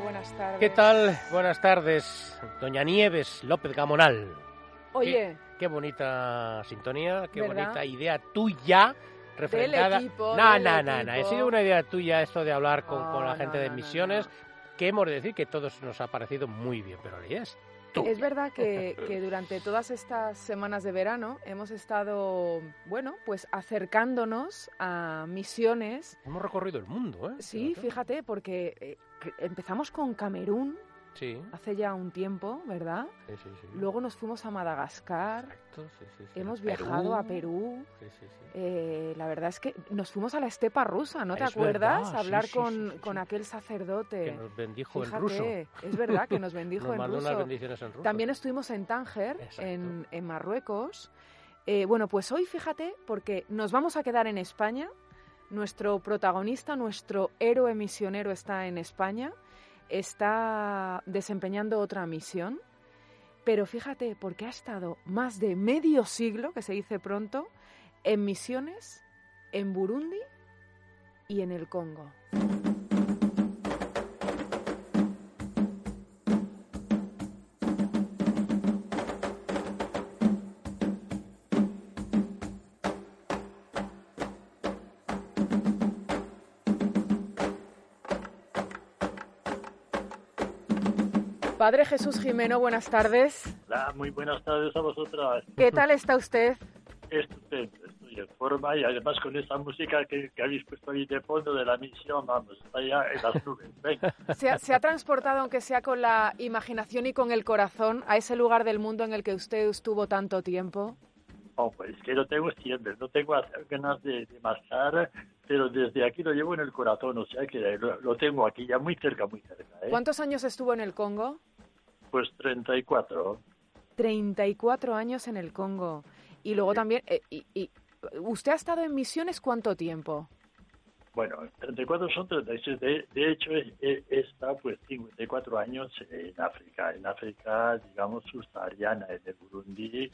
Buenas tardes. ¿Qué tal? Buenas tardes, doña Nieves López Gamonal. Oye, Qué, qué bonita sintonía, qué ¿Verdad? bonita idea tuya refrendada. equipo, no, del no, no, no, ha sido una idea tuya esto de hablar con, con la Oh, gente no, de no, no, misiones, no. que hemos de decir que todos nos ha parecido muy bien, pero la idea es es verdad que, que durante todas estas semanas de verano hemos estado, bueno, pues acercándonos a misiones. Hemos recorrido el mundo, ¿eh? Sí, fíjate, porque eh, empezamos con Camerún Sí, hace ya un tiempo, ¿verdad? sí, sí. sí. Luego nos fuimos a Madagascar, Exacto, sí, sí, sí. hemos Perú. viajado a Perú. Sí, sí, sí. Eh, la verdad es que nos fuimos a la estepa rusa, ¿no te Es acuerdas? verdad, a hablar con, con aquel sacerdote. Que nos bendijo Fíjate, en ruso. es verdad que nos bendijo Nos en mandó unas ruso. bendiciones en ruso. También estuvimos en Tánger, en, en Marruecos. Eh, bueno, pues hoy fíjate, porque nos vamos a quedar en España. Nuestro protagonista, nuestro héroe misionero está en España. Está desempeñando otra misión. Pero fíjate, porque ha estado más de medio siglo, que se dice pronto, en misiones en Burundi y en el Congo. Padre Jesús Jimeno, buenas tardes. Hola, muy buenas tardes a vosotras. ¿Qué tal está usted? Estupendo, estoy en forma y además con esta música que, que habéis puesto ahí de fondo de la misión, vamos, está ya en las nubes. Venga. ¿Se ha, se ha transportado, aunque sea con la imaginación y con el corazón, a ese lugar del mundo en el que usted estuvo tanto tiempo? Oh, pues que lo tengo siempre, no tengo ganas de, de marchar, pero desde aquí lo llevo en el corazón, o sea que lo, lo tengo aquí ya muy cerca, muy cerca. ¿eh? ¿Cuántos años estuvo en el Congo? Pues 34. 34 años en el Congo. Y luego también, eh, y, y- ¿usted ha estado en misiones cuánto tiempo? Bueno, 34 son 36. De, de hecho, he, he- he estado pues 54 años en África, en África, digamos, subsahariana, en el Burundi,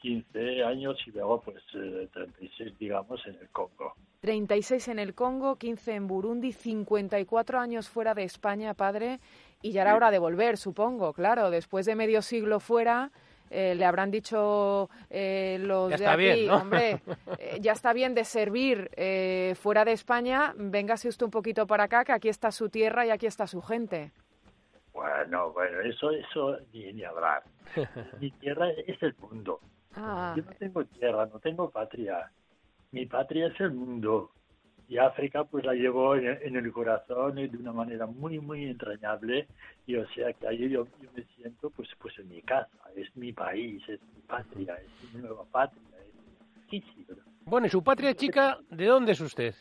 15 años y luego pues eh, 36, digamos, en el Congo. 36 en el Congo, 15 en Burundi, 54 años fuera de España, padre, y ya era hora de volver, supongo, claro, después de medio siglo fuera, eh, le habrán dicho eh, los Ya de está aquí, bien, ¿no? hombre, eh, ya está bien de servir eh, fuera de España, véngase usted un poquito para acá, que aquí está su tierra y aquí está su gente. Bueno, bueno, eso, eso ni, ni hablar. Mi tierra es el mundo. Ah, Yo no tengo tierra, no tengo patria. Mi patria es el mundo. Y África pues la llevo en, en el corazón y de una manera muy, muy entrañable. Y o sea que ahí yo, yo me siento pues, pues en mi casa. Es mi país, es mi patria, es mi nueva patria. es- Sí, sí, pero Bueno, y su patria chica, ¿de dónde es usted?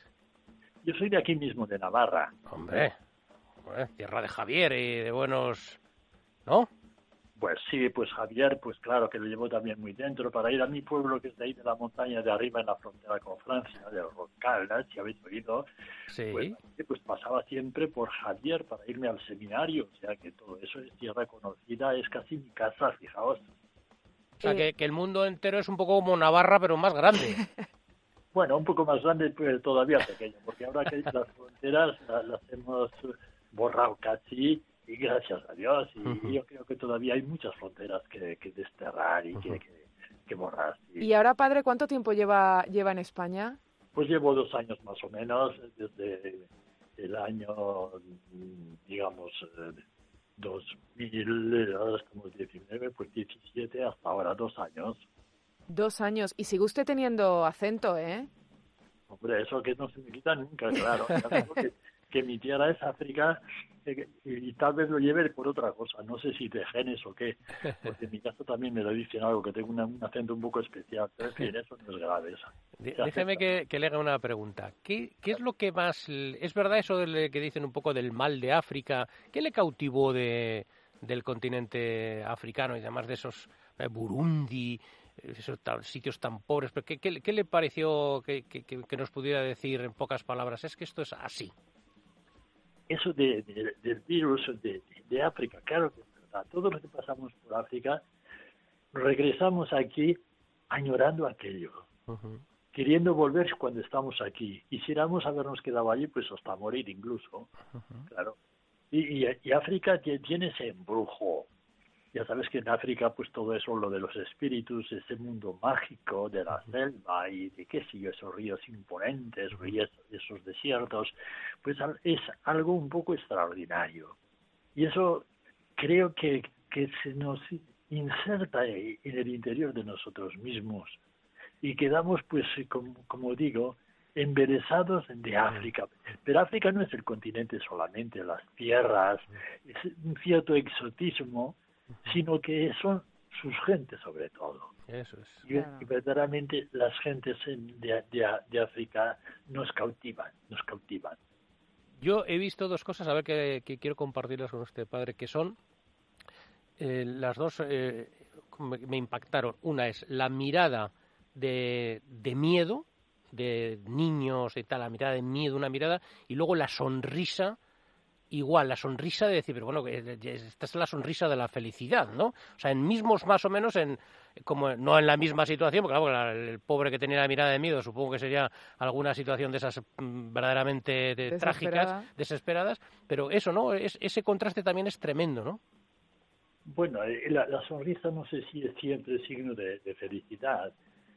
yo soy de aquí mismo, de Navarra. Hombre, tierra de Javier y de buenos... ¿No? Pues sí, pues Javier, pues claro que lo llevo también muy dentro para ir a mi pueblo que es de ahí de la montaña de arriba en la frontera con Francia, de Roncaldas, si habéis oído. Sí. Pues, pues pasaba siempre por Javier para irme al seminario, o sea que todo eso es tierra conocida, es casi mi casa, fijaos. O sea, Eh, que, que el mundo entero es un poco como Navarra, pero más grande. Bueno, un poco más grande, pero todavía pequeño, porque ahora que las fronteras la- las, hemos borrado casi, y gracias a Dios, y yo creo que todavía hay muchas fronteras que, que desterrar y que, que, que borrar. sí. y ahora, padre, ¿cuánto tiempo lleva, lleva en España? Pues llevo dos años más o menos, desde el año, digamos, eh, 2000, ahora estamos 19, pues 17, hasta ahora dos años. Dos años. Y sigue usted teniendo acento, ¿eh? Hombre, eso que no se me quita nunca, claro. Que, que mi tierra es África eh, y, tal vez lo lleve por otra cosa, no sé si de genes o qué, porque en mi caso también me lo dicen algo, que tengo una- un acento un poco especial, pero en fin, eso no es grave. Eso. Déjeme que, que le haga una pregunta. ¿Qué, qué es lo que más... ¿Es verdad eso del- que dicen un poco del mal de África? ¿Qué le cautivó de, del continente africano y además de esos eh, Burundi, esos ta- sitios tan pobres? Pero ¿Qué, qué le- qué le pareció que- que- que nos pudiera decir en pocas palabras? Es que esto es así. Eso de, de- del virus de, de África, claro que es verdad. Todo lo que pasamos por África, regresamos aquí añorando aquello, queriendo volver cuando estamos aquí. Quisiéramos habernos quedado allí, pues hasta morir incluso, claro. Y, y, África tiene ese embrujo. Ya sabes que en África, pues todo eso, lo de los espíritus, ese mundo mágico de la selva y de qué sé yo, esos ríos imponentes, ríos, esos desiertos, pues es algo un poco extraordinario. Y eso creo que, que se nos inserta en el interior de nosotros mismos y quedamos, pues, como, como digo, embelesados de África. Pero África no es el continente solamente, las tierras, es un cierto exotismo, sino que son sus gentes sobre todo. Eso es. Y, verdaderamente las gentes de, de, África nos cautivan, nos cautivan. Yo he visto dos cosas, a ver que, quiero compartirlas con usted, padre, que son eh, las dos eh, me, impactaron. Una es la mirada de, de miedo de niños y tal, la mirada de miedo, una mirada, y luego la sonrisa, igual, la sonrisa de decir, pero bueno, esta es la sonrisa de la felicidad, ¿no? O sea, en mismos más o menos, en como no en la misma situación, porque claro, el pobre que tenía la mirada de miedo, supongo que sería alguna situación de esas mm, verdaderamente trágicas, desesperadas, pero eso, ¿no? Es, ese contraste también es tremendo, ¿no? Bueno, eh, la, sonrisa no sé si es siempre signo de, de felicidad.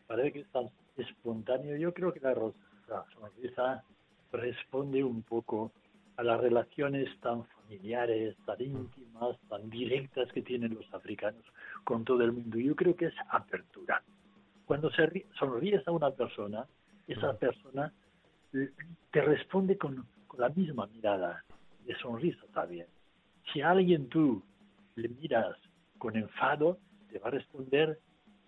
Parece que es tan espontáneo. Yo creo que la, sonrisa responde un poco a las relaciones tan familiares, tan íntimas, tan directas que tienen los africanos con todo el mundo. Yo creo que es apertura. Cuando se sonríes a una persona, esa persona eh, te responde con, con la misma mirada de sonrisa también. Si a alguien tú le miras con enfado, te va a responder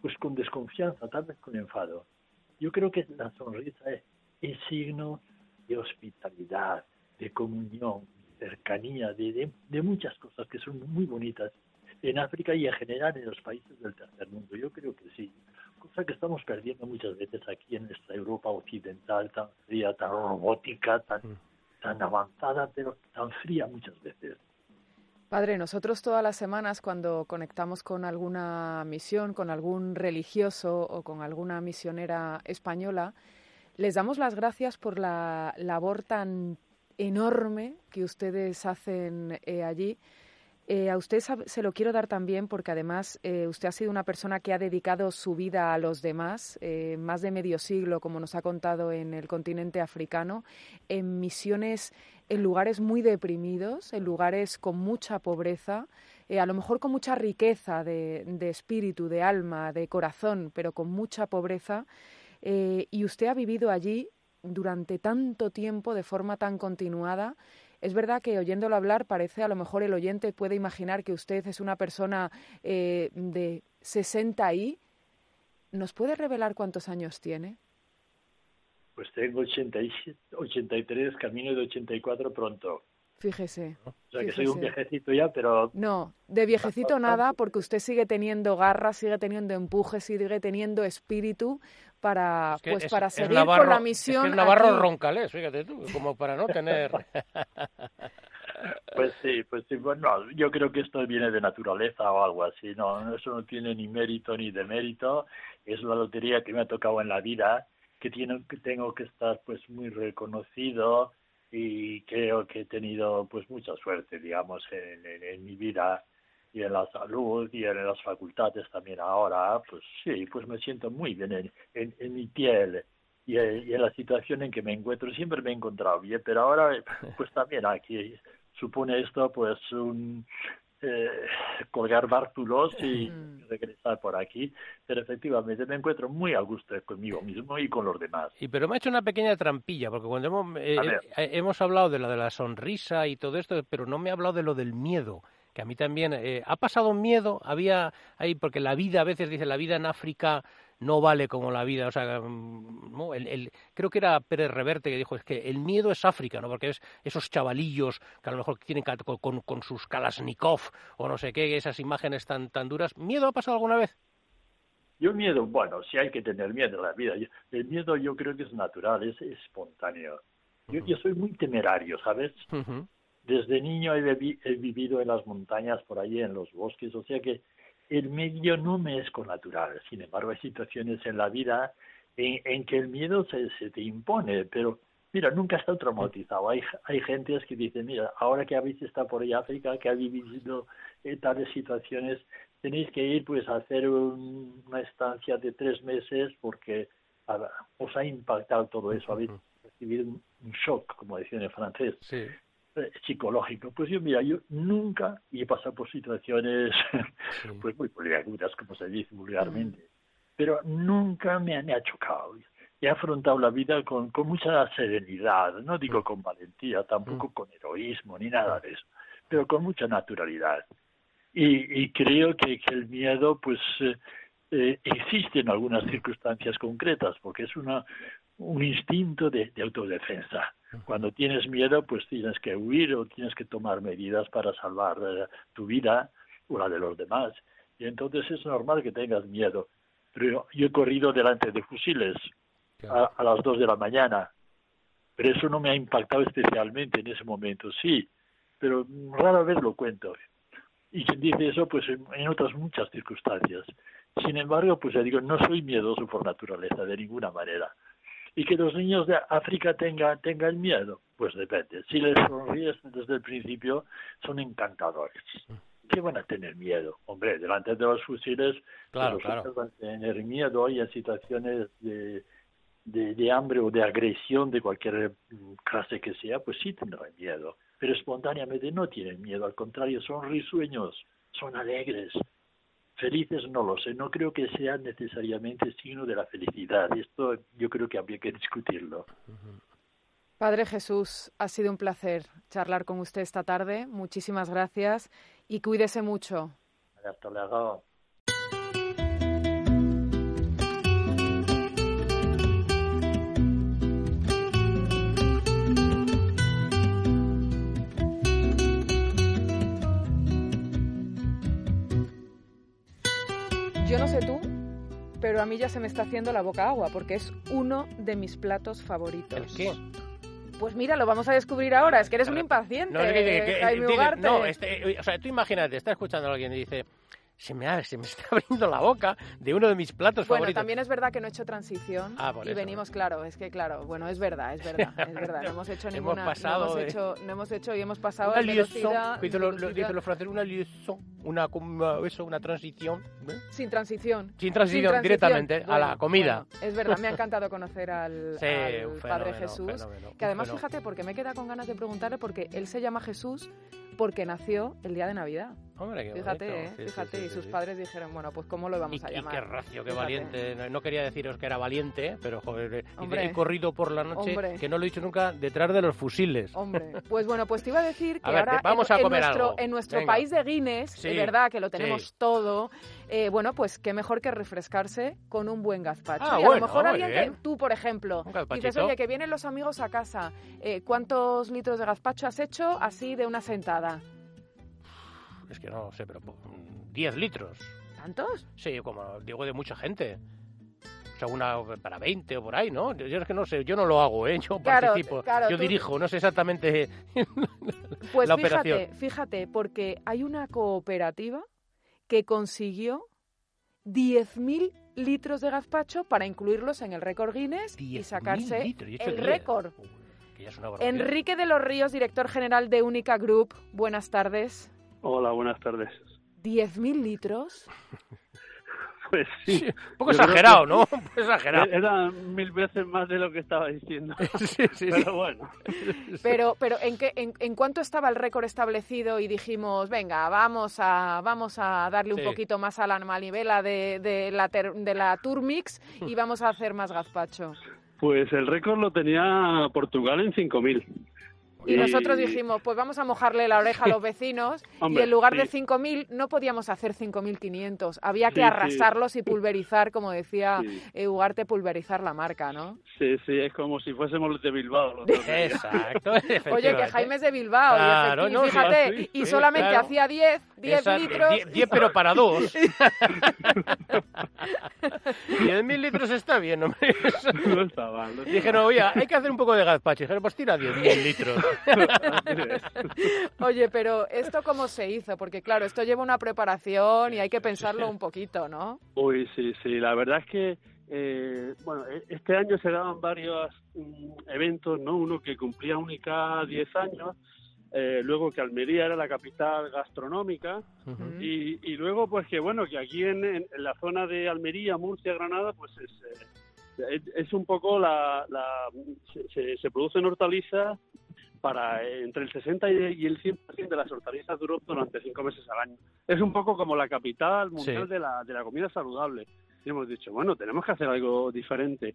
pues con desconfianza, tal vez con enfado. Yo creo que la sonrisa es, signo de hospitalidad, de comunión, de cercanía, de, de, muchas cosas que son muy bonitas en África y en general en los países del tercer mundo. Yo creo que sí. Cosa que estamos perdiendo muchas veces aquí en nuestra Europa occidental, tan fría, tan robótica, tan, mm. tan avanzada, pero tan fría muchas veces. Padre, nosotros todas las semanas cuando conectamos con alguna misión, con algún religioso o con alguna misionera española, les damos las gracias por la labor tan enorme que ustedes hacen eh, allí eh, a usted se lo quiero dar también porque además eh, usted ha sido una persona que ha dedicado su vida a los demás, más de medio siglo, como nos ha contado en el continente africano, en misiones en lugares muy deprimidos, en lugares con mucha pobreza, a lo mejor con mucha riqueza de, de, espíritu, de alma, de corazón, pero con mucha pobreza. y usted ha vivido allí durante tanto tiempo, de forma tan continuada, es verdad que oyéndolo hablar parece a lo mejor el oyente puede imaginar que usted es una persona eh, de 60 y. ¿Nos puede revelar cuántos años tiene? Pues tengo 87, 83, camino de 84 pronto. Fíjese. O sea que soy un viejecito ya, pero... No, de viejecito nada, porque usted sigue teniendo garra, sigue teniendo empuje, sigue teniendo espíritu para, pues, para seguir con la misión. Es, Navarro Roncalés, fíjate tú, como para no tener... Pues sí, pues sí, bueno, yo creo que esto viene de naturaleza o algo así, no, eso no tiene ni mérito ni demérito, es la lotería que me ha tocado en la vida, que, tiene, que tengo que estar pues muy reconocido, y creo que he tenido pues mucha suerte, digamos, en, mi vida y en la salud y en las facultades también ahora, pues sí, pues me siento muy bien en, en, mi piel y, y, en la situación en que me encuentro. Siempre me he encontrado bien, pero ahora pues también aquí supone esto pues un, eh, colgar bártulos y regresar por aquí, pero efectivamente me encuentro muy a gusto conmigo mismo y con los demás. Y pero me ha hecho una pequeña trampilla, porque cuando hemos, eh, eh, hemos hablado de lo de la sonrisa y todo esto, pero no me ha hablado de lo del miedo que a mí también ha pasado miedo, había ahí, porque la vida, a veces dice, la vida en África no vale como la vida. O sea, mm, el, creo que era Pérez Reverte que dijo es que el miedo es África, ¿no? Porque es esos chavalillos que a lo mejor tienen con, con, sus Kalashnikov o no sé qué, esas imágenes tan, tan duras. ¿Miedo ha pasado alguna vez? Yo miedo, bueno, sí hay que tener miedo en la vida. El miedo yo creo que es natural, es espontáneo. Yo, yo soy muy temerario, ¿sabes? Desde niño he, he, vivido en las montañas, por ahí en los bosques, o sea que el medio no me es connatural. Sin embargo, hay situaciones en la vida en, que el miedo se, te impone, pero Mira, nunca estado traumatizado. Hay, hay gentes que dicen, mira, ahora que habéis estado por ahí África, que habéis vivido eh, tales situaciones, tenéis que ir pues a hacer una estancia de tres meses porque os ha impactado todo eso, habéis recibido un, shock, como decían en francés, eh, psicológico. Pues yo, mira, yo nunca, y he pasado por situaciones pues muy peligrosas, como se dice vulgarmente, pero nunca me, me ha chocado. He afrontado la vida con, con mucha serenidad, no digo con valentía, tampoco con heroísmo ni nada de eso, pero con mucha naturalidad. Y, y creo que, que, el miedo, pues, eh, eh, existe en algunas circunstancias concretas, porque es una, un instinto de, de, autodefensa. Cuando tienes miedo, pues tienes que huir o tienes que tomar medidas para salvar eh, tu vida o la de los demás. Y entonces es normal que tengas miedo. Pero yo he corrido delante de fusiles a, las dos de la mañana. Pero eso no me ha impactado especialmente en ese momento, sí, pero rara vez lo cuento. Y quien dice eso, pues en, otras muchas circunstancias. Sin embargo, pues ya digo, no soy miedoso por naturaleza, de ninguna manera. Y que los niños de África tengan, tengan miedo, pues depende. Si les sonríes desde el principio, son encantadores. ¿Qué van a tener miedo? Hombre, delante de los fusiles, claro, los claro. van a tener miedo y en situaciones de, de, hambre o de agresión de cualquier mm, clase que sea, pues sí tendrán miedo. Pero espontáneamente no tienen miedo, al contrario, son risueños, son alegres. Felices no lo sé, no creo que sea necesariamente signo de la felicidad. Esto yo creo que habría que discutirlo. Padre Jesús, ha sido un placer charlar con usted esta tarde. Muchísimas gracias y cuídese mucho. Hasta luego. Yo no sé tú, pero a mí ya se me está haciendo la boca agua porque es uno de mis platos favoritos. ¿El qué? Pues mira, lo vamos a descubrir ahora. Es que eres un impaciente, no, Jaime No, este, o sea, tú imagínate, está escuchando a alguien y dice se me, se me está abriendo la boca de uno de mis platos bueno, favoritos. Bueno, también es verdad que no he hecho transición ah, y venimos, claro, es que claro, bueno, es verdad, es verdad, es verdad, no hemos hecho ninguna, hemos pasado no hemos, hecho, no hemos hecho y hemos pasado una liaison, dice lo, lo franceses, una liaison, una, eso, una transición. ¿eh? Sin transición. Sin transición, directamente a la comida. es verdad, me ha encantado conocer al, Padre Jesús, que además, fíjate, porque me queda con ganas de preguntarle, porque él se llama Jesús porque nació el día de Navidad. Hombre, fíjate, ¿eh? fíjate, y sus padres dijeron, bueno, pues ¿cómo lo vamos a llamar? Y qué racio, qué valiente. No, quería deciros que era valiente, pero joder, he corrido por la noche, que no lo he dicho nunca, detrás de los fusiles. Hombre, pues bueno, pues te iba a decir que ahora vamos en, a comer nuestro, en nuestro país de Guinness, de verdad que lo tenemos todo, eh, bueno, pues qué mejor que refrescarse con un buen gazpacho. Ah, y a lo mejor alguien que, tú, por ejemplo, dices, oye, que vienen los amigos a casa, eh, ¿cuántos litros de gazpacho has hecho así de una sentada? Es que no sé, pero 10 litros. ¿Tantos? Sí, como digo de mucha gente. O sea, una para 20 o por ahí, ¿no? Yo es que no sé, yo no lo hago, ¿eh? Yo participo, yo dirijo, no sé exactamente pues la fíjate, operación. fíjate, porque hay una cooperativa que consiguió 10.000 litros de gazpacho para incluirlos en el récord Guinness y sacarse el récord. Enrique de los Ríos, director general de Única Group, buenas tardes. Hola, buenas tardes. ¿10.000 litros? Pues sí. un poco exagerado, ¿no? Un poco exagerado. Era mil veces más de lo que estaba diciendo. sí, sí, pero bueno. Pero, pero ¿en, qué, en, cuánto estaba el récord establecido y dijimos, venga, vamos a, vamos a darle un poquito más a la manivela de, de, la, de la Turmix y vamos a hacer más gazpacho? Pues el récord lo tenía Portugal en 5.000. Y, nosotros dijimos, pues vamos a mojarle la oreja a los vecinos y en lugar de 5.000 no podíamos hacer 5.500. Había que arrasarlos y pulverizar, como decía eh, Ugarte, pulverizar la marca, ¿no? Sí, sí, es como si fuésemos los de Bilbao. Exacto, Oye, que Jaime es de Bilbao y, fíjate, y solamente hacía 10, 10 litros. 10 pero para dos. 10.000 litros está bien, hombre. No está mal. Dijeron, oye, hay que hacer un poco de gazpacho. Dijeron, pues tira 10.000 litros. Oye, pero ¿esto cómo se hizo? Porque claro, esto lleva una preparación y hay que pensarlo un poquito, ¿no? Uy, sí, sí. La verdad es que eh, bueno, e- este año se daban varios mm, eventos, ¿no? Uno que cumplía única 10 años, eh, luego que Almería era la capital gastronómica y, y luego pues que bueno, que aquí en, en- en la zona de Almería, Murcia, Granada, pues es, eh, es, es un poco la... se- se producen hortalizas para eh, entre el 60 y y el 100% de las hortalizas de Europa durante cinco meses al año. Es un poco como la capital mundial Sí. de, la, de la comida saludable. Y hemos dicho, bueno, tenemos que hacer algo diferente.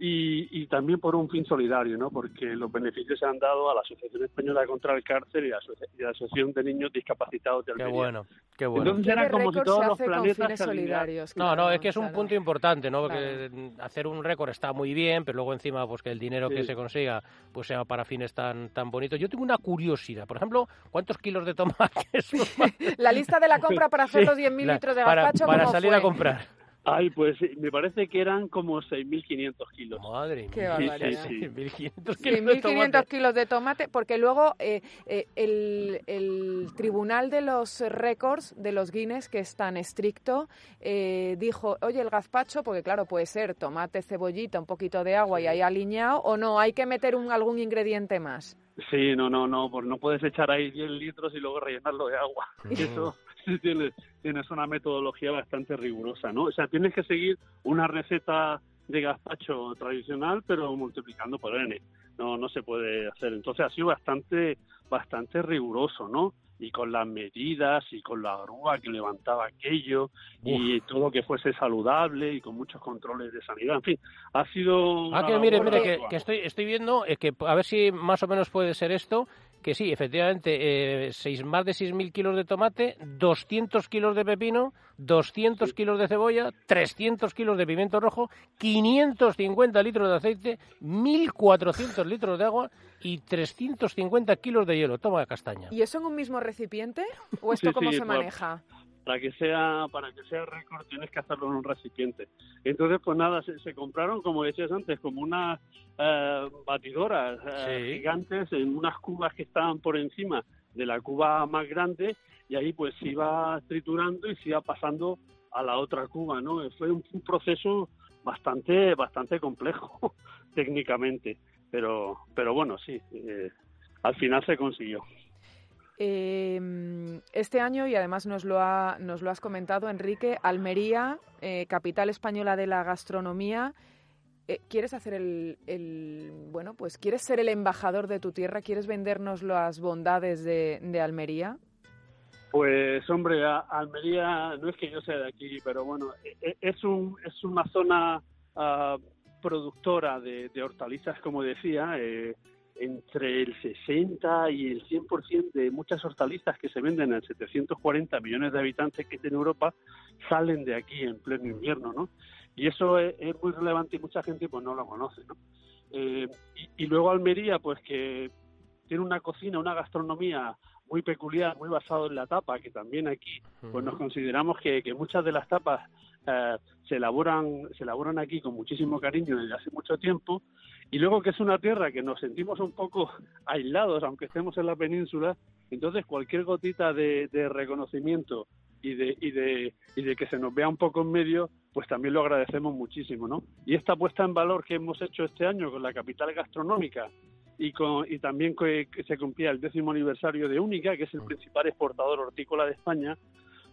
Y, y también por un fin solidario, ¿no? Porque los beneficios se han dado a la Asociación Española contra el Cáncer y a la, Asoci- y a la Asociación de Niños Discapacitados de Qué Almería. bueno, qué bueno. Entonces ¿Qué eran como si récord todos se los hace con planetas solidarios? No, no, es que es un claro. punto importante, ¿no? Claro. Que mm, hacer un récord está muy bien, pero luego encima pues que el dinero que se consiga pues sea para fines tan tan bonitos. Yo tengo una curiosidad, por ejemplo, ¿cuántos kilos de tomates? La lista de la compra para hacer Sí, los 10.000 la- litros de para, gazpacho, para ¿cómo salir fue? a comprar. Ay, pues me parece que eran como 6.500 kilos. Madre mía. Qué Sí, barbaridad. sí, sí. 1.500 Sí, kilos de 1.500 tomate. kilos de tomate, porque luego eh, eh, el, el Tribunal de los Récords de los Guinness, que es tan estricto, eh, dijo, oye, el gazpacho, porque claro, puede ser tomate, cebollita, un poquito de agua y ahí aliñado, o no, hay que meter un, algún ingrediente más. Sí, no, no, no, pues no puedes echar ahí 10 litros y luego rellenarlo de agua. Mm. Eso tienes, tienes una metodología bastante rigurosa, ¿no? O sea, tienes que seguir una receta de gazpacho tradicional, pero multiplicando por n. No, no se puede hacer. Entonces ha sido bastante, bastante riguroso, ¿no? Y con las medidas y con la grúa que levantaba aquello y todo que fuese saludable y con muchos controles de sanidad. En fin, ha sido. Ah, que mire, mire, que estoy, estoy viendo, eh, que a ver si más o menos puede ser esto, que sí, efectivamente, eh, seis, más de 6.000 kilos de tomate, 200 kilos de pepino, 200 kilos de cebolla, 300 kilos de pimiento rojo, 550 litros de aceite, 1.400 litros de agua y 350 kilos de hielo. Toma castaña. ¿Y eso en un mismo recipiente? ¿O esto Sí, cómo sí, se pues, maneja? Para que sea para que sea récord tienes que hacerlo en un recipiente. Entonces pues nada se, se compraron como decías antes como unas eh, batidoras eh, Sí. gigantes en unas cubas que estaban por encima de la cuba más grande y ahí pues se iba triturando y se iba pasando a la otra cuba no fue un, un proceso bastante bastante complejo técnicamente. Pero pero bueno sí eh, al final se consiguió Eh, este año, y además nos lo, has comentado, Enrique, Almería, eh, capital española de la gastronomía. Eh, ¿Quieres hacer el, bueno, pues quieres ser el embajador de tu tierra? ¿Quieres vendernos las bondades de, Almería? Pues hombre, Almería no es que yo sea de aquí, pero bueno, e- e- es un es una zona ah, productora de, de hortalizas, como decía, eh, entre el 60 y el 100% de muchas hortalizas que se venden en 740 millones de habitantes que tiene Europa salen de aquí en pleno invierno, ¿no? Y eso es, es muy relevante y mucha gente pues no lo conoce, ¿no? Eh, y, y luego Almería, pues que tiene una cocina, una gastronomía muy peculiar, muy basado en la tapa, que también aquí pues nos consideramos que, que muchas de las tapas eh, se elaboran se elaboran aquí con muchísimo cariño desde hace mucho tiempo y luego que es una tierra que nos sentimos un poco aislados aunque estemos en la península entonces cualquier gotita de, de reconocimiento y de, y de y de que se nos vea un poco en medio pues también lo agradecemos muchísimo no y esta puesta en valor que hemos hecho este año con la capital gastronómica y, con, y también que, que se cumplía el décimo aniversario de Única, que es el principal exportador hortícola de España,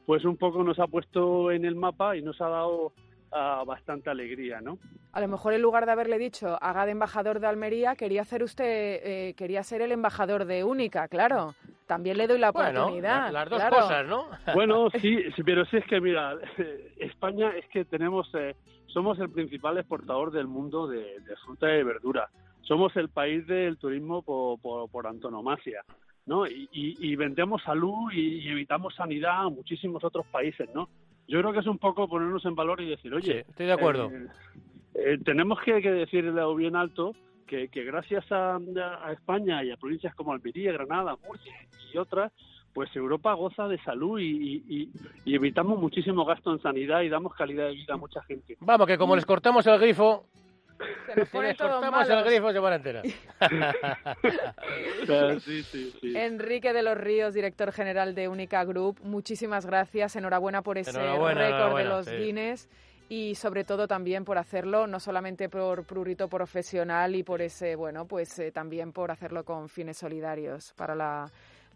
pues un poco nos ha puesto en el mapa y nos ha dado ah, bastante alegría, ¿no? A lo mejor en lugar de haberle dicho haga de embajador de Almería, quería hacer usted, eh, quería ser el embajador de Única, claro. También le doy la Bueno, oportunidad. la- las dos claro. cosas, ¿no? Bueno, sí, sí, pero sí es que, mira, España es que tenemos, eh, somos el principal exportador del mundo de, de fruta y de verdura. Somos el país del turismo por, por, por antonomasia, ¿no? Y, y- y vendemos salud y, y evitamos sanidad a muchísimos otros países, ¿no? Yo creo que es un poco ponernos en valor y decir, oye, Sí, estoy de acuerdo. eh, eh, tenemos que, que decirle bien alto que, que gracias a, a España y a provincias como Almería, Granada, Murcia y otras, pues Europa goza de salud y, y- y- y evitamos muchísimo gasto en sanidad y damos calidad de vida a mucha gente. Vamos, que como les cortamos el grifo, Se nos si ponen les todos cortamos el malos. grifo se sí, sí, sí. Enrique de los Ríos, director general de Única Group, muchísimas gracias. Enhorabuena por ese récord de los sí. Guinness. y sobre todo también por hacerlo no solamente por prurito profesional y por ese, bueno, pues eh, también por hacerlo con fines solidarios para la,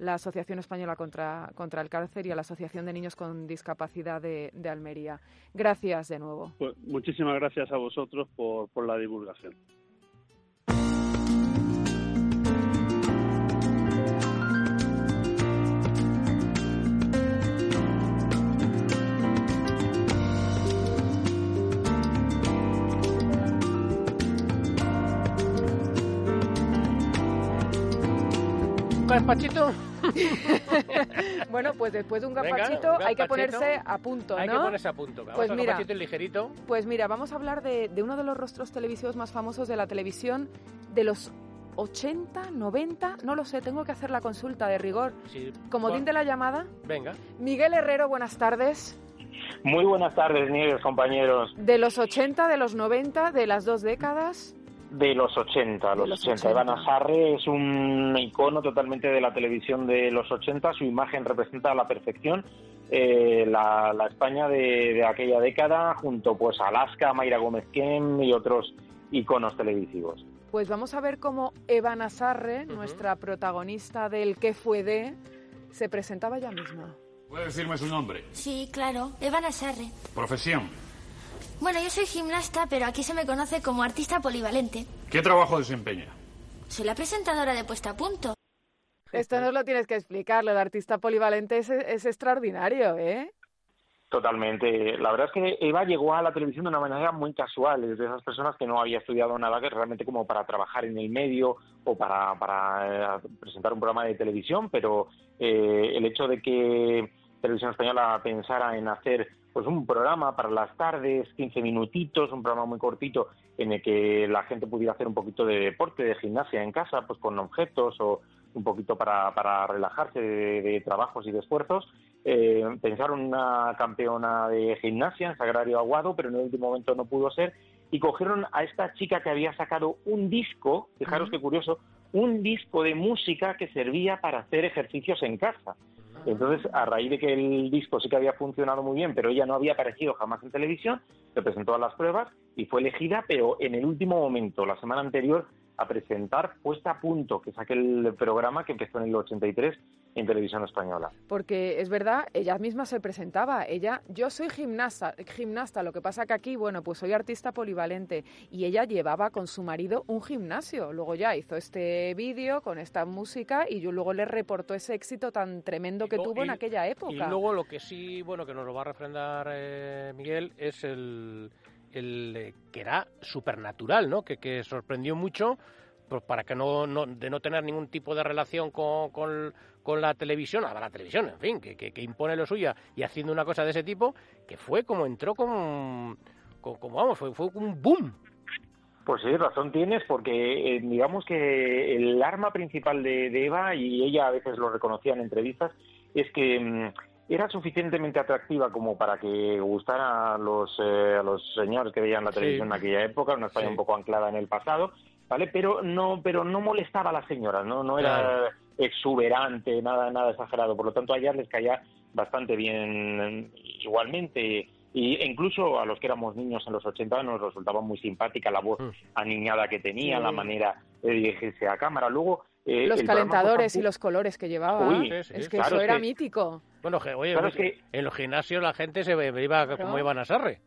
Asociación Española contra, contra el Cáncer y a la Asociación de Niños con Discapacidad de, Almería. Gracias de nuevo. Pues muchísimas gracias a vosotros por, por la divulgación. gazpachito? bueno, pues después de un gazpachito hay que ponerse a punto, ¿no? Hay que ponerse a punto. pues mira, ligerito. Pues mira, vamos a hablar de, uno de los rostros televisivos más famosos de la televisión de los 80, 90, no lo sé, tengo que hacer la consulta de rigor. Sí, Como de la llamada. Venga. Miguel Herrero, buenas tardes. Muy buenas tardes, Nieves, compañeros. De los 80, de los 90, de las dos décadas. De los 80, los, 80. Ivana Sarre es un icono totalmente de la televisión de los 80. Su imagen representa a la perfección eh, la, España de, aquella década, junto pues a Alaska, Mayra Gómez Kem y otros iconos televisivos. Pues vamos a ver cómo Eva Nazarre, nuestra protagonista del ¿Qué fue de?, se presentaba ella misma. ¿Puede decirme su nombre? Sí, claro, Eva Nazarre. ¿Profesión? Bueno, yo soy gimnasta, pero aquí se me conoce como artista polivalente. ¿Qué trabajo desempeña? Soy la presentadora de Puesta a Punto. Esto nos lo tienes que explicar, lo de artista polivalente es, es extraordinario, ¿eh? Totalmente. La verdad es que Eva llegó a la televisión de una manera muy casual, es de esas personas que no había estudiado nada que realmente como para trabajar en el medio o para, para eh, presentar un programa de televisión, pero eh, el hecho de que Televisión Española pensara en hacer pues un programa para las tardes, 15 minutitos, un programa muy cortito en el que la gente pudiera hacer un poquito de deporte, de gimnasia en casa, pues con objetos o un poquito para, para relajarse de, trabajos y de esfuerzos. Eh, pensaron una campeona de gimnasia en Sagrario Aguado, pero en el último momento no pudo ser, y cogieron a esta chica que había sacado un disco, fijaros qué curioso, un disco de música que servía para hacer ejercicios en casa. Entonces, a raíz de que el disco sí que había funcionado muy bien, pero ella no había aparecido jamás en televisión, se presentó a las pruebas y fue elegida, pero en el último momento, la semana anterior, a presentar Puesta a Punto, que es aquel programa que empezó en el 83 en televisión española. Porque es verdad, ella misma se presentaba, ella, yo soy gimnasta, gimnasta, lo que pasa que aquí, bueno, pues soy artista polivalente y ella llevaba con su marido un gimnasio, luego ya hizo este vídeo con esta música y yo luego le reportó ese éxito tan tremendo que tuvo en aquella época. Y luego lo que sí, bueno, que nos lo va a refrendar eh, Miguel es el el, eh, que era supernatural, ¿no? Que, que sorprendió mucho pues para que no, no, de no tener ningún tipo de relación con, con, la televisión, a la televisión, en fin, que, que, impone lo suyo y haciendo una cosa de ese tipo, que fue como entró como, como, vamos, fue, fue un boom. Pues sí, razón tienes, porque eh, digamos que el arma principal de, de, Eva, y ella a veces lo reconocía en entrevistas, es que mm, era suficientemente atractiva como para que gustara a los, eh, a los señores que veían la televisión en aquella época, una España un poco anclada en el pasado, ¿vale? Pero no, pero no molestaba a las señoras, ¿no? No era exuberante, nada, nada exagerado. Por lo tanto, a ellas les caía bastante bien igualmente. Y incluso a los que éramos niños en los 80 nos resultaba muy simpática la voz mm. aniñada que tenía, la manera de dirigirse a cámara. Luego eh, los calentadores y los colores que llevaba. es que eso era mítico. Bueno, oye, en los gimnasios la gente se iba como iban a Sarre.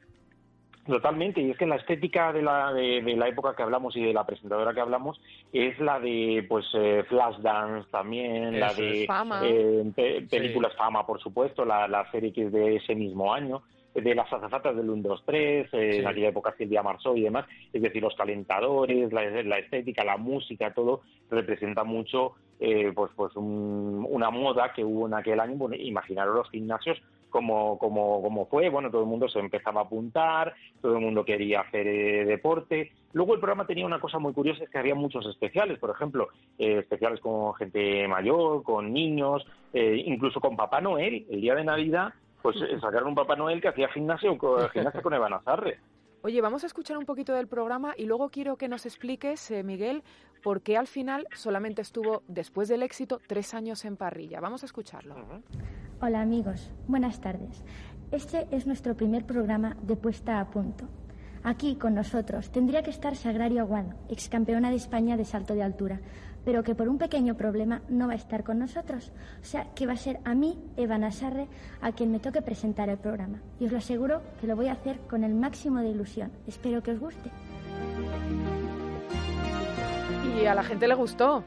Totalmente, y es que la estética de la, de, la época que hablamos y de la presentadora que hablamos es la de pues eh, Flashdance también, la de eh, películas Fama, por supuesto, la, la serie que es de ese mismo año de las azafatas del 1, 2, 3, en aquella época Silvia Marsó y demás, es decir, los calentadores, la, estética, la música, todo representa mucho eh, pues pues una moda que hubo en aquel año, bueno, imaginaros los gimnasios como, como, como fue, bueno, todo el mundo se empezaba a apuntar, todo el mundo quería hacer eh, deporte. Luego el programa tenía una cosa muy curiosa, es que había muchos especiales, por ejemplo, eh, especiales con gente mayor, con niños, incluso con Papá Noel, el día de Navidad, pues eh, sacaron un Papá Noel que hacía gimnasio, gimnasia con Eva Nazarre. Oye, vamos a escuchar un poquito del programa y luego quiero que nos expliques, eh, Miguel, por qué al final solamente estuvo, después del éxito, tres años en parrilla. Vamos a escucharlo. Hola amigos, buenas tardes. Este es nuestro primer programa de puesta a punto. Aquí, con nosotros, tendría que estar Sagrario Aguado, ex campeona de España de salto de altura, pero que por un pequeño problema no va a estar con nosotros. O sea, que va a ser a mí, Eva Nasarre, a quien me toque presentar el programa. Y os lo aseguro que lo voy a hacer con el máximo de ilusión. Espero que os guste. Y a la gente le gustó.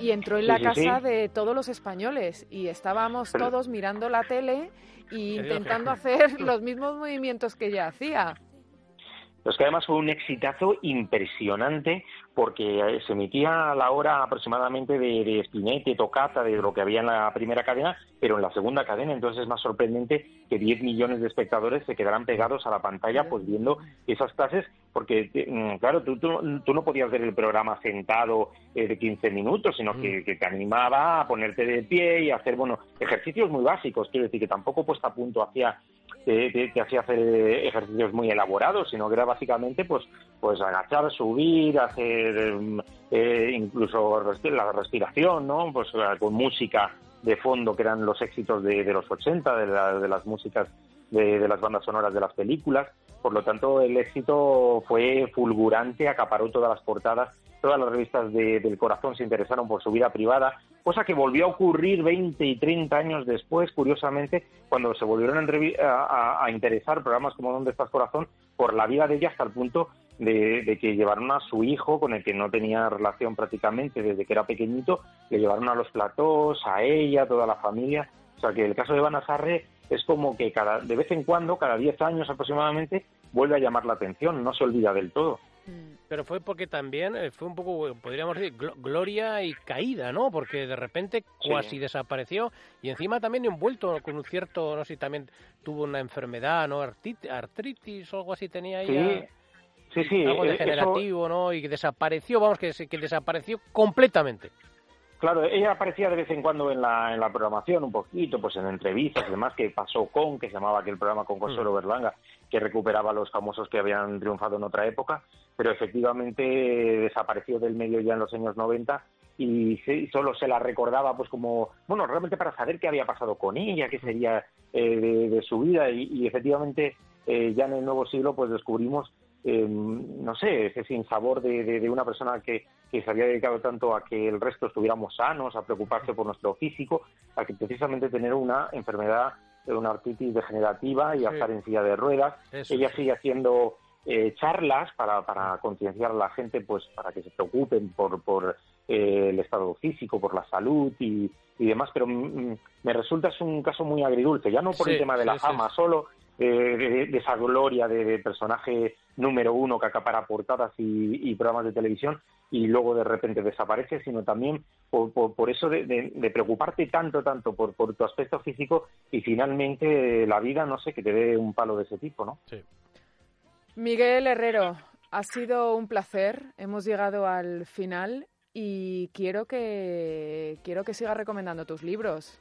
Y entró en la casa de todos los españoles. Y estábamos todos mirando la tele e intentando hacer los mismos movimientos que ella hacía. Pero es que además fue un exitazo impresionante porque eh, se emitía a la hora aproximadamente de, de Spinetta, Tocata, de lo que había en la primera cadena, pero en la segunda cadena. Entonces es más sorprendente que 10 millones de espectadores se quedaran pegados a la pantalla pues viendo esas clases, porque mm, claro, tú, tú, no podías ver el programa sentado eh, de 15 minutos, sino que, mm. que, te animaba a ponerte de pie y a hacer, bueno, ejercicios muy básicos. Quiero decir que tampoco puesta a punto hacía te, hacía hacer eh, ejercicios muy elaborados, sino que era básicamente pues pues agachar, subir, hacer eh, incluso la respiración, ¿no? Pues eh, con música de fondo que eran los éxitos de, los 80, de, de las músicas de, de, las bandas sonoras de las películas. Por lo tanto, el éxito fue fulgurante, acaparó todas las portadas todas las revistas del corazón se interesaron por su vida privada, cosa que volvió a ocurrir 20 y 30 años después, curiosamente, cuando se volvieron a, interesar programas como ¿Dónde estás corazón? por la vida de ella hasta el punto de, que llevaron a su hijo, con el que no tenía relación prácticamente desde que era pequeñito, le llevaron a los platós, a ella, a toda la familia. O sea que el caso de Vanna Sarre es como que cada, de vez en cuando, cada 10 años aproximadamente, vuelve a llamar la atención, no se olvida del todo. Mm. Pero fue porque también eh, fue un poco, podríamos decir, gloria y caída, ¿no? Porque de repente casi desapareció y encima también envuelto con un cierto, no sé si también tuvo una enfermedad, ¿no? Artritis, o algo así tenía ella. Sí, sí, algo eh, degenerativo, ¿no? Y que desapareció, vamos, que, que desapareció completamente. Claro, ella aparecía de vez en cuando en la, en la programación, un poquito, pues en entrevistas y demás, que pasó con, que se llamaba aquel programa con Consuelo mm. Berlanga, que recuperaba a los famosos que habían triunfado en otra época, pero efectivamente desapareció del medio ya en los años 90 y solo se la recordaba pues como, bueno, realmente para saber qué había pasado con ella, qué sería eh, de, su vida y, efectivamente eh, ya en el nuevo siglo pues descubrimos eh, no sé, ese sinsabor de, de, una persona que, que, se había dedicado tanto a que el resto estuviéramos sanos, a preocuparse por nuestro físico, a que precisamente tener una enfermedad, una artritis degenerativa y a estar en silla de ruedas. Ella sigue haciendo eh, charlas para, para concienciar a la gente, pues para que se preocupen por, por eh, el estado físico, por la salud y, y demás, pero mm, me resulta es un caso muy agridulce, ya no por el tema de la fama solo, de, esa gloria de, personaje número uno que acapara portadas y, programas de televisión y luego de repente desaparece, sino también por, por, eso de, preocuparte tanto, tanto por, por tu aspecto físico y finalmente la vida, no sé, que te dé un palo de ese tipo, ¿no? Sí. Miguel Herrero, ha sido un placer. Hemos llegado al final y quiero que quiero que sigas recomendando tus libros.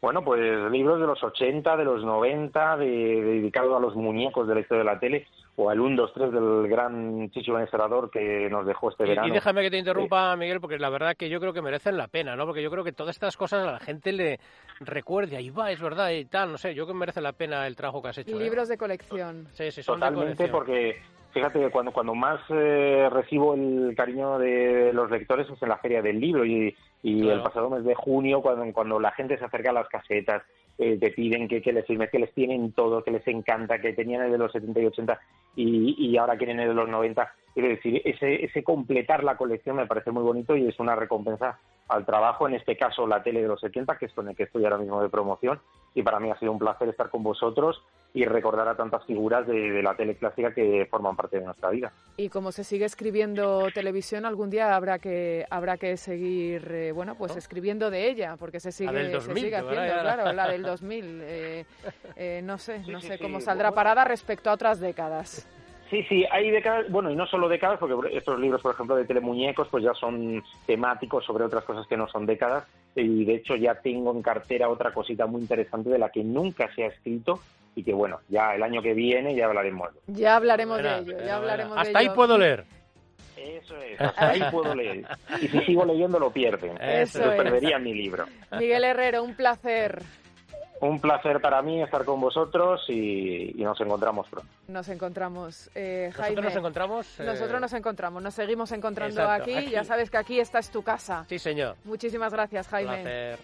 Bueno, pues libros de los 80, de los 90, de, dedicados a los muñecos de la historia de la tele, o al 1, 2, 3 del gran Chicho Benestrador que nos dejó este verano. Y déjame que te interrumpa, Miguel, porque la verdad que yo creo que merecen la pena, ¿no? Porque yo creo que todas estas cosas a la gente le recuerde, ahí va, es verdad, y tal, no sé, yo creo que merece la pena el trabajo que has hecho. Y ¿eh? libros de colección. Sí, sí, son Totalmente, de colección. porque fíjate que cuando, cuando más eh, recibo el cariño de los lectores es en la feria del libro y, y el pasado mes de junio cuando, cuando la gente se acerca a las casetas eh, te piden que, que les firmes, que les tienen todo, que les encanta, que tenían el de los 70 y 80 y, y ahora quieren el de los 90. Quiero decir, ese, ese completar la colección me parece muy bonito y es una recompensa al trabajo, en este caso la tele de los 70, que es con el que estoy ahora mismo de promoción, y para mí ha sido un placer estar con vosotros y recordar a tantas figuras de, la tele clásica que forman parte de nuestra vida. Y como se sigue escribiendo televisión, algún día habrá que habrá que seguir, eh, bueno, pues escribiendo de ella, porque se sigue, se sigue haciendo, claro, la del 2000. Eh, eh, no sé, no sé cómo saldrá parada respecto a otras décadas. Sí, sí, hay décadas, bueno, y no solo décadas, porque estos libros, por ejemplo, de telemuñecos, pues ya son temáticos sobre otras cosas que no son décadas, y de hecho ya tengo en cartera otra cosita muy interesante de la que nunca se ha escrito, y que bueno, ya el año que viene ya hablaremos. Ya hablaremos de ello, ya hablaremos de Hasta ahí puedo leer. Eso es, hasta ahí puedo leer. Y si sigo leyendo lo pierden. Eso perdería mi libro. Miguel Herrero, un placer. Un placer para mí estar con vosotros y, y nos encontramos pronto. Nos encontramos. Eh, Nosotros Jaime, nos encontramos. eh, nosotros nos encontramos, nos seguimos encontrando Exacto, aquí. aquí. Ya sabes que aquí esta es tu casa. Sí, señor. Muchísimas gracias, Jaime. Placer.